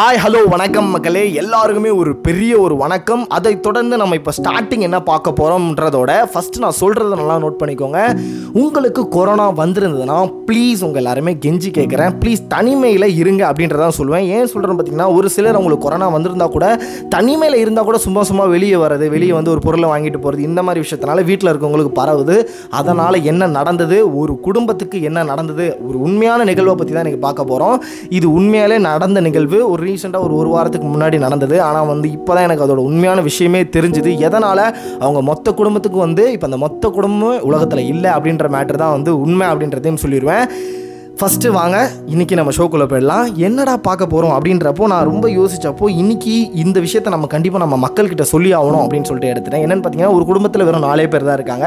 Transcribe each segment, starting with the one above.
Hi hello வணக்கம் மக்களே. எல்லாருக்குமே ஒரு பெரிய ஒரு வணக்கம். அதை தொடர்ந்து நம்ம இப்போ ஸ்டார்டிங் என்ன பார்க்க போகிறோம்ன்றதோட ஃபஸ்ட்டு நான் சொல்கிறத நல்லா நோட் பண்ணிக்கோங்க. உங்களுக்கு கொரோனா வந்திருந்ததுன்னா ப்ளீஸ் உங்கள் எல்லாருமே கெஞ்சி கேட்குறேன் ப்ளீஸ் தனிமையில் இருங்க அப்படின்றதான் சொல்லுவேன். ஏன் சொல்கிறேன் பார்த்தீங்கன்னா ஒரு சிலர் உங்களுக்கு கொரோனா வந்திருந்தா கூட தனிமையில் இருந்தால் கூட சும்மா சும்மா வெளியே வர்றது வெளியே வந்து ஒரு பொருளை வாங்கிட்டு போகிறது இந்த மாதிரி விஷயத்தினால வீட்டில் இருக்கவங்களுக்கு பரவுது. அதனால் என்ன நடந்தது? ஒரு குடும்பத்துக்கு என்ன நடந்தது? ஒரு உண்மையான நிகழ்வை பற்றி தான் இன்றைக்கி பார்க்க போகிறோம் இது உண்மையாலே நடந்த நிகழ்வு. ஒரு ரீசெண்டாக ஒரு ஒரு வாரத்துக்கு முன்னாடி நடந்தது. ஆனால் வந்து இப்போ தான் எனக்கு அதோட உண்மையான விஷயமே தெரிஞ்சுது. எதனால்? அவங்க மொத்த குடும்பத்துக்கு வந்து இப்போ அந்த மொத்த குடும்பம் உலகத்தில் இல்லை அப்படின்ற மேட்டர் தான் வந்து உண்மை அப்படின்றதையும் சொல்லிடுவேன் ஃபஸ்ட்டு வாங்க இன்றைக்கி நம்ம ஷோக்குள்ளே போயிடலாம். என்னடா பார்க்க போகிறோம் அப்படின்றப்போ நான் ரொம்ப யோசித்தப்போ இன்றைக்கி இந்த விஷயத்தை நம்ம கண்டிப்பாக நம்ம மக்கள்கிட்ட சொல்லி ஆகணும் அப்படின்னு சொல்லிட்டு எடுத்துட்டேன். என்னென்னு பார்த்தீங்கன்னா ஒரு குடும்பத்தில் வெறும் நாலே பேர் தான் இருக்காங்க.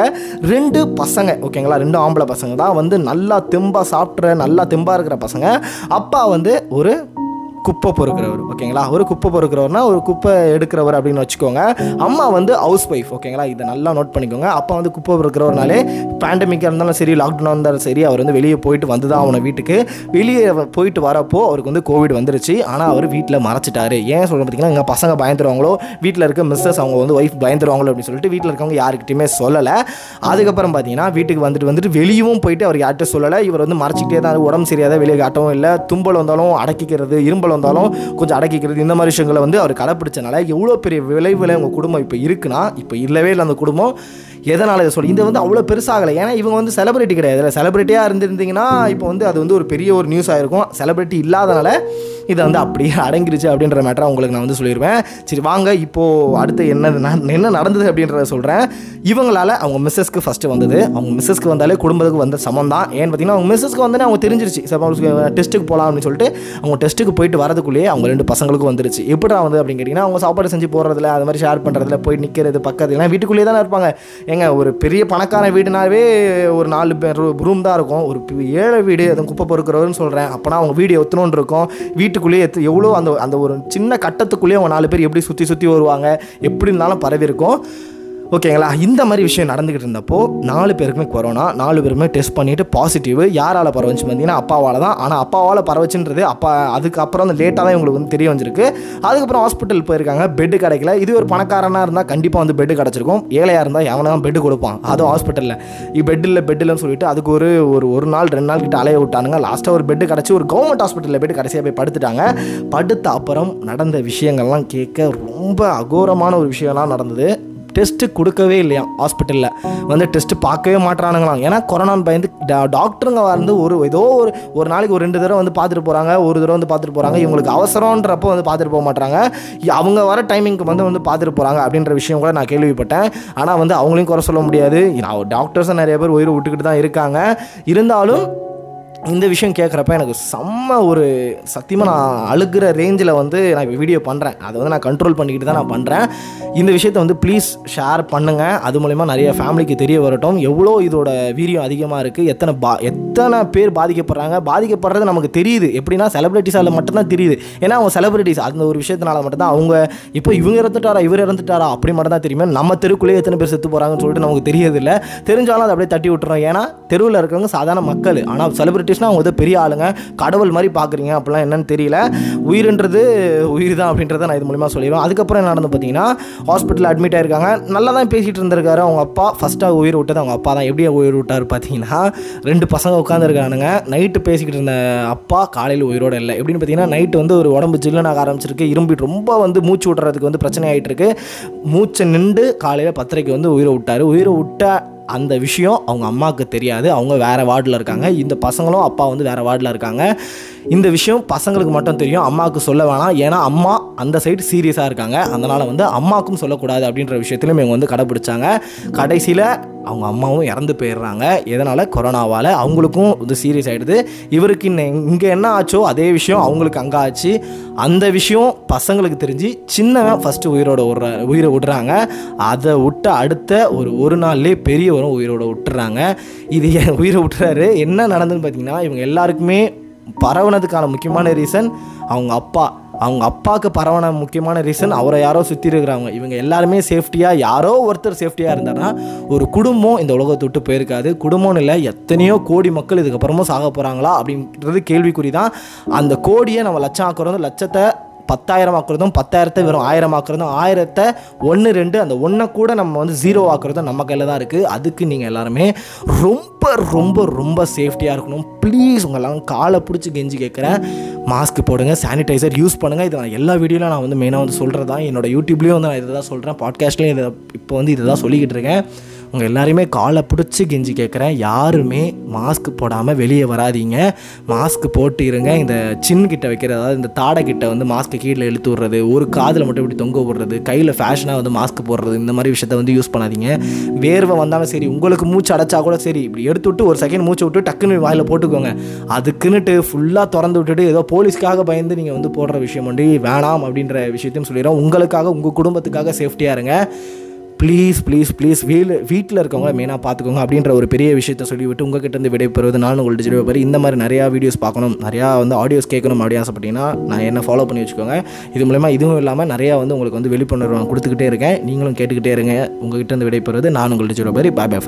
ரெண்டு பசங்க ஓகேங்களா? ரெண்டு ஆம்பளை பசங்க தான் வந்து நல்லா தெம்பாக சாப்பிட்ற நல்லா தெம்பாக இருக்கிற பசங்க. அப்பா வந்து ஒரு குப்பை பொறுக்கிறவர் ஓகேங்களா? ஒரு குப்பை பொறுக்கிறவர்னா ஒரு குப்பை எடுக்கிறவர் அப்படின்னு வச்சுக்கோங்க. அம்மா வந்து ஹவுஸ் ஒய்ஃப் ஓகேங்களா? இதை நல்லா நோட் பண்ணிக்கோங்க. அப்பா வந்து குப்பை பொறுக்கிறவர்னாலே பேண்டமிக்காக இருந்தாலும் சரி லாக்டவுனாக இருந்தாலும் சரி அவர் வந்து வெளியே போயிட்டு வந்து தான் அவனை வீட்டுக்கு. வெளியே போயிட்டு வரப்போ அவருக்கு வந்து கோவிட் வந்துருச்சு. ஆனால் அவர் வீட்டில் மறைச்சிட்டாரு. ஏன் சொல்ல பார்த்தீங்கன்னா எங்கள் பசங்க பயந்துருவாங்களோ? வீட்டில் இருக்க மிஸ்ஸஸ் அவங்க வந்து ஒய்ஃப் பயந்துருவாங்களோ அப்படின்னு சொல்லிட்டு வீட்டில் இருக்கவங்க யாருக்கிட்டையுமே சொல்லலை. அதுக்கப்புறம் பார்த்தீங்கன்னா வீட்டுக்கு வந்துட்டு வந்துட்டு வெளியும் போயிட்டு அவர் யார்கிட்ட சொல்லலை. இவர் வந்து மறைச்சிக்கிட்டே தான் உடம்பு சரியாத வெளியே காட்டவும் இல்லை. தும்பல் வந்தாலும் அடக்கிக்கிறது இரும்பல் வந்தாலும் கொஞ்சம் அடக்கிக்கிறது இந்த மாதிரி விஷயங்களை வந்து அவர் கடைப்பிடிச்சனால எவ்வளோ பெரிய விளைவில் உங்கள் குடும்பம் இப்போ இருக்குன்னா இப்போ இல்லவே இல்லை அந்த குடும்பம். எதனால் இதை சொல்லி இது வந்து அவ்வளோ பெருசாகலை. ஏன்னா இவங்க வந்து செலிபிரிட்டி கிடையாது. இல்லை செலிபிரிட்டியாக இருந்திருந்தீங்கன்னா இப்போ வந்து அது வந்து ஒரு பெரிய ஒரு நியூஸ் ஆகிருக்கும் செலிபிரிட்டி இல்லாதனால இதை வந்து அப்படியே அடங்கிருச்சு அப்படின்ற மேட்டரை உங்களுக்கு நான் வந்து சொல்லிடுவேன் சரி வாங்க இப்போது அடுத்து என்ன என்ன நடந்தது அப்படின்றத சொல்கிறேன் இவங்களால அவங்க மிஸ்ஸஸ்க்கு ஃபஸ்ட்டு வந்தது. அவங்க மிஸ்ஸஸ்க்கு வந்தாலே குடும்பத்துக்கு வந்த சமம் தான் ஏன்னு பார்த்தீங்கன்னா அவங்க மிஸ்ஸஸ்க்கு வந்தோடனே அவங்க தெரிஞ்சிருச்சு. சப்போஸ் டெஸ்ட்டுக்கு போகலாம் அப்படின்னு சொல்லிட்டு அவங்க டெஸ்ட்டுக்கு போயிட்டு வரதுக்குள்ளேயே அவங்க ரெண்டு பசங்களுக்கும் வந்துருச்சு. எப்படா வந்து அப்படின்னு கேட்டிங்கன்னா அவங்க சாப்பாடு செஞ்சு போடுறதுல அது மாதிரி ஷேர் பண்ணுறதுல போய் நிற்கிறது பக்கத்துல வீட்டுக்குள்ளேயே தானே இருப்பாங்க. ஏங்க ஒரு பெரிய பணக்கார வீடுனாவே ஒரு நாலு பேர் ரூம் தான் இருக்கும். ஒரு ஏழை வீடு அதுவும் குப்பை பொறுக்கிறவர்னு சொல்கிறேன் அப்போனா அவங்க வீடு எத்தணும்னு இருக்கும். வீட்டுக்குள்ளேயே எத்து எவ்வளோ அந்த அந்த ஒரு சின்ன கட்டத்துக்குள்ளேயே அவங்க நாலு பேர் எப்படி சுற்றி சுற்றி வருவாங்க எப்படி இருந்தாலும் பரவி இருக்கும். ஓகேங்களா? இந்த மாதிரி விஷயம் நடந்துக்கிட்டு இருந்தப்போ நாலு பேருக்குமே கொரோனா நாலு பேருமே டெஸ்ட் பண்ணிட்டு பாசிட்டிவ் யாரால் பரவச்சு பார்த்தீங்கன்னா அப்பாவால் தான். ஆனால் அப்பாவால் பரவச்சுன்றது அப்பா அதுக்கப்புறம் அந்த லேட்டாக தான் இவங்களுக்கு வந்து தெரிய வந்திருக்கு. அதுக்கப்புறம் ஹாஸ்பிட்டல் போயிருக்காங்க. பெட்டு கிடைக்கல. இது ஒரு பணக்காரனாக இருந்தால் கண்டிப்பாக வந்து பெட்டு கிடச்சிருக்கும். ஏழையாக இருந்தால் எவனை தான் பெட்டு கொடுப்பான். அதுவும் ஹாஸ்பிட்டலில் பெட் இல்லை பெட் இல்லைன்னு சொல்லிட்டு அதுக்கு ஒரு ஒரு ஒரு நாள் ரெண்டு நாள் கிட்ட அலைய விட்டானுங்க. லாஸ்ட்டாக ஒரு பெட்டு கிடச்சி ஒரு கவர்மெண்ட் ஹாஸ்பிட்டலில் போய்ட்டு கடைசியாக போய் படுத்துட்டாங்க. படுத்த அப்புறம் நடந்த விஷயங்கள்லாம் கேட்க ரொம்ப அகோரமான ஒரு விஷயம்லாம் நடந்தது. டெஸ்ட்டு கொடுக்கவே இல்லையா? ஹாஸ்பிட்டலில் வந்து டெஸ்ட்டு பார்க்கவே மாட்றானுங்களாம். ஏன்னா கொரோனான்னு பயந்து டா- டாக்டருங்க வந்து ஒரு ஏதோ ஒரு ஒரு நாளைக்கு ஒரு ரெண்டு தடவை வந்து பார்த்துட்டு போகிறாங்க ஒரு தடவை வந்து பார்த்துட்டு போகிறாங்க இவங்களுக்கு அவசரன்றப்போ வந்து பார்த்துட்டு போக மாட்றாங்க. அவங்க வர டைமிங்க்கு வந்து வந்து பார்த்துட்டு போகிறாங்க அப்படின்ற விஷயம் கூட நான் கேள்விப்பட்டேன். ஆனால் வந்து அவங்களையும் குறை சொல்ல முடியாது. டாக்டர்ஸும் நிறைய பேர் உயிரை விட்டுக்கிட்டு தான் இருக்காங்க. இருந்தாலும் இந்த விஷயம் கேட்குறப்ப எனக்கு செம்ம ஒரு சத்தியமாக நான் அழுகிற ரேஞ்சில் வந்து நான் இப்போ வீடியோ பண்ணுறேன் அதை வந்து நான் கண்ட்ரோல் பண்ணிக்கிட்டு தான் நான் பண்ணுறேன் இந்த விஷயத்தை வந்து ப்ளீஸ் ஷேர் பண்ணுங்கள் அது மூலிமா நிறைய ஃபேமிலிக்கு தெரிய வரட்டும். எவ்வளோ இதோட வீரியம் அதிகமாக இருக்குது எத்தனை பா எத்தனை பேர் பாதிக்கப்படுறாங்க? பாதிக்கப்படுறது நமக்கு தெரியுது. எப்படின்னா செலிப்ரிட்டிஸால் மட்டும்தான் தெரியுது. ஏன்னா அவங்க செலிபிரிட்டிஸ் அந்த ஒரு விஷயத்தினால மட்டும்தான். அவங்க இப்போ இவங்க இறந்துட்டாரா இவர் இறந்துட்டாரா அப்படி மட்டும் தான் தெரியுமே. நம்ம தெருக்குள்ளேயே எத்தனை பேர் செத்து போகிறாங்கன்னு சொல்லிட்டு நமக்கு தெரியதில்லை தெரிஞ்சாலும் அதை அப்படியே தட்டி விட்டுறோம். ஏன்னா தெருவில் இருக்கிறவங்க சாதாரண மக்கள். ஆனால் செலிபிரிட்டிஸ்னால் அவங்க வந்து பெரிய ஆளுங்க. கடவுள் மாதிரி பார்க்குறீங்க. அப்படிலாம் என்னன்னு தெரியல. உயிர்ன்றது உயிர் தான் அப்படின்றத நான் இது மூலிமா சொல்லிடுவேன். அதுக்கப்புறம் என்ன நடந்து பார்த்தீங்கன்னா ஹாஸ்பிட்டலில் அட்மிட் ஆயிருக்காங்க. நல்லா தான் பேசிகிட்டு இருந்திருக்காரு அவங்க அப்பா. ஃபஸ்ட்டாக உயிர் விட்டது அவங்க அப்பா தான். எப்படி உயிர் விட்டார் பார்த்தீங்கன்னா ரெண்டு பசங்க உட்காந்துருக்கானுங்க நைட்டு பேசிக்கிட்டு இருந்த அப்பா காலையில் உயிரோட இல்லை. எப்படின்னு பார்த்தீங்கன்னா நைட்டு வந்து ஒரு உடம்பு ஜில்லுனாக ஆரம்பிச்சிருக்கு. இரும்பி ரொம்ப வந்து மூச்சு விட்றதுக்கு வந்து பிரச்சனை ஆகிட்டு இருக்கு. மூச்சை நின்று காலையில் பத்தரைக்கு வந்து உயிரை விட்டார். உயிரை விட்ட அந்த விஷயம் அவங்க அம்மாவுக்கு தெரியாது. அவங்க வேறு வார்டில் இருக்காங்க. இந்த பசங்களும் அப்பா வந்து வேறு வார்டில் இருக்காங்க. இந்த விஷயம் பசங்களுக்கு மட்டும் தெரியும். அம்மாவுக்கு சொல்ல வேணாம். ஏன்னா அம்மா அந்த சைடு சீரியஸாக இருக்காங்க. அதனால் வந்து அம்மாவுக்கும் சொல்லக்கூடாது அப்படின்ற விஷயத்திலும் இவங்க வந்து கடைப்பிடிச்சாங்க கடைசியில் அவங்க அம்மாவும் இறந்து போயிடுறாங்க. எதனால்? கொரோனாவால். அவங்களுக்கும் இது சீரியஸ் ஆகிடுது இவருக்கு இன்னும் இங்கே என்ன ஆச்சோ அதே விஷயம் அவங்களுக்கு அங்கே ஆச்சு. அந்த விஷயம் பசங்களுக்கு தெரிஞ்சு சின்னவன் ஃபஸ்ட்டு உயிரோட விடுற உயிரை விடுறாங்க. அதை விட்ட அடுத்த ஒரு ஒரு நாள்லேயே பெரியவரும் உயிரோட விட்டுறாங்க. இது உயிரை விட்டுறாரு? என்ன நடந்ததுன்னு பார்த்தீங்கன்னா இவங்க எல்லாருக்குமே பரவுனதுக்கான முக்கியமான ரீசன் அவங்க அப்பா. அவங்க அப்பாவுக்கு பரவன முக்கியமான ரீசன் அவரை யாரோ சுற்றி இருக்கிறாங்க இவங்க எல்லாருமே சேஃப்டியாக யாரோ ஒருத்தர் சேஃப்டியாக இருந்தாருன்னா ஒரு குடும்பம் இந்த உலகத்தை விட்டு போயிருக்காது. குடும்பம்னு இல்லை எத்தனையோ கோடி மக்கள் இதுக்கப்புறமும் சாக போகிறாங்களா அப்படின்றது கேள்விக்குறி தான் அந்த கோடியை நம்ம லட்சம் ஆக்குறோம் லட்சத்தை பத்தாயிரம் ஆக்குறதும் பத்தாயிரத்தை வெறும் ஆயிரம் ஆக்குறதும் ஆயிரத்தை ஒன்று ரெண்டு அந்த ஒன்றை கூட நம்ம வந்து ஜீரோ ஆக்குறதும் நம்ம கையில் தான் இருக்குது அதுக்கு நீங்கள் எல்லாருமே ரொம்ப ரொம்ப ரொம்ப சேஃப்டியாக இருக்கணும். ப்ளீஸ் உங்களெல்லாம் காலை பிடிச்சி கெஞ்சி கேட்குறேன் மாஸ்க் போடுங்க சானிடைசர் யூஸ் பண்ணுங்கள் இது நான் எல்லா வீடியோவில் நான் வந்து மெயினாக வந்து சொல்கிறது தான் என்னோட யூடியூப்லேயும் வந்து நான் இதை தான் சொல்கிறேன் பாட்காஸ்ட்லேயும் இதை இப்போ வந்து இதை தான் சொல்லிக்கிட்டு இருக்கேன். உங்கள் எல்லாரையுமே காலை பிடிச்சி கெஞ்சி கேட்குறேன் யாருமே மாஸ்க் போடாமல் வெளியே வராதீங்க. மாஸ்க் போட்டு இருங்க. இந்த சின் கிட்ட வைக்கிறது அதாவது இந்த தாடை கிட்ட வந்து மாஸ்க்கு கீழே இழுத்து விடுறது ஒரு காதில் மட்டும் இப்படி தொங்க விடுறது கையில் ஃபேஷனாக வந்து மாஸ்க் போடுறது இந்த மாதிரி விஷயத்த வந்து யூஸ் பண்ணாதீங்க. வேர்வை வந்தாலும் சரி உங்களுக்கு மூச்சு அடைச்சா கூட சரி. இப்படி எடுத்து விட்டு ஒரு செகண்ட் மூச்சு விட்டு டக்குன்னு வாயில் போட்டுக்கோங்க. அதுக்குன்னுட்டு ஃபுல்லாக திறந்து விட்டுட்டு ஏதோ போலீஸ்க்காக பயந்து நீங்கள் வந்து போடுற விஷயம் வந்து வேணாம் அப்படின்ற விஷயத்தையும் சொல்லிடுறோம். உங்களுக்காக உங்கள் குடும்பத்துக்காக சேஃப்டியாக இருங்க. ப்ளீஸ் ப்ளீஸ் ப்ளீஸ் வீல் வீட்டில் இருக்கவங்க மெயினாக பார்த்துக்கோங்க அப்படின்ற ஒரு பெரிய விஷயத்தை சொல்லிவிட்டு உங்ககிட்ட இருந்து விடைபெறுவது நான் உங்கள் டிஜிட்டல் இந்த மாதிரி நிறையா வீடியோஸ் பார்க்கணும். நிறையா வந்து ஆடியோஸ் கேட்கணும் அப்படி ஆசைப்பட்டீங்கன்னா நான் என்ன ஃபாலோ பண்ணி வச்சுக்கோங்க. இது மூலயமா இதுவும் இல்லாமல் நிறையா வந்து உங்களுக்கு வந்து வெளிப்புணர்வு கொடுத்துக்கிட்டே இருக்கேன். நீங்களும் கேட்டுக்கிட்டே இருங்க. உங்ககிட்ட இருந்து விடைபெறுவது நான் உங்கள்கிட்ட டிஜிட்டல் பேர் பாய் பாய்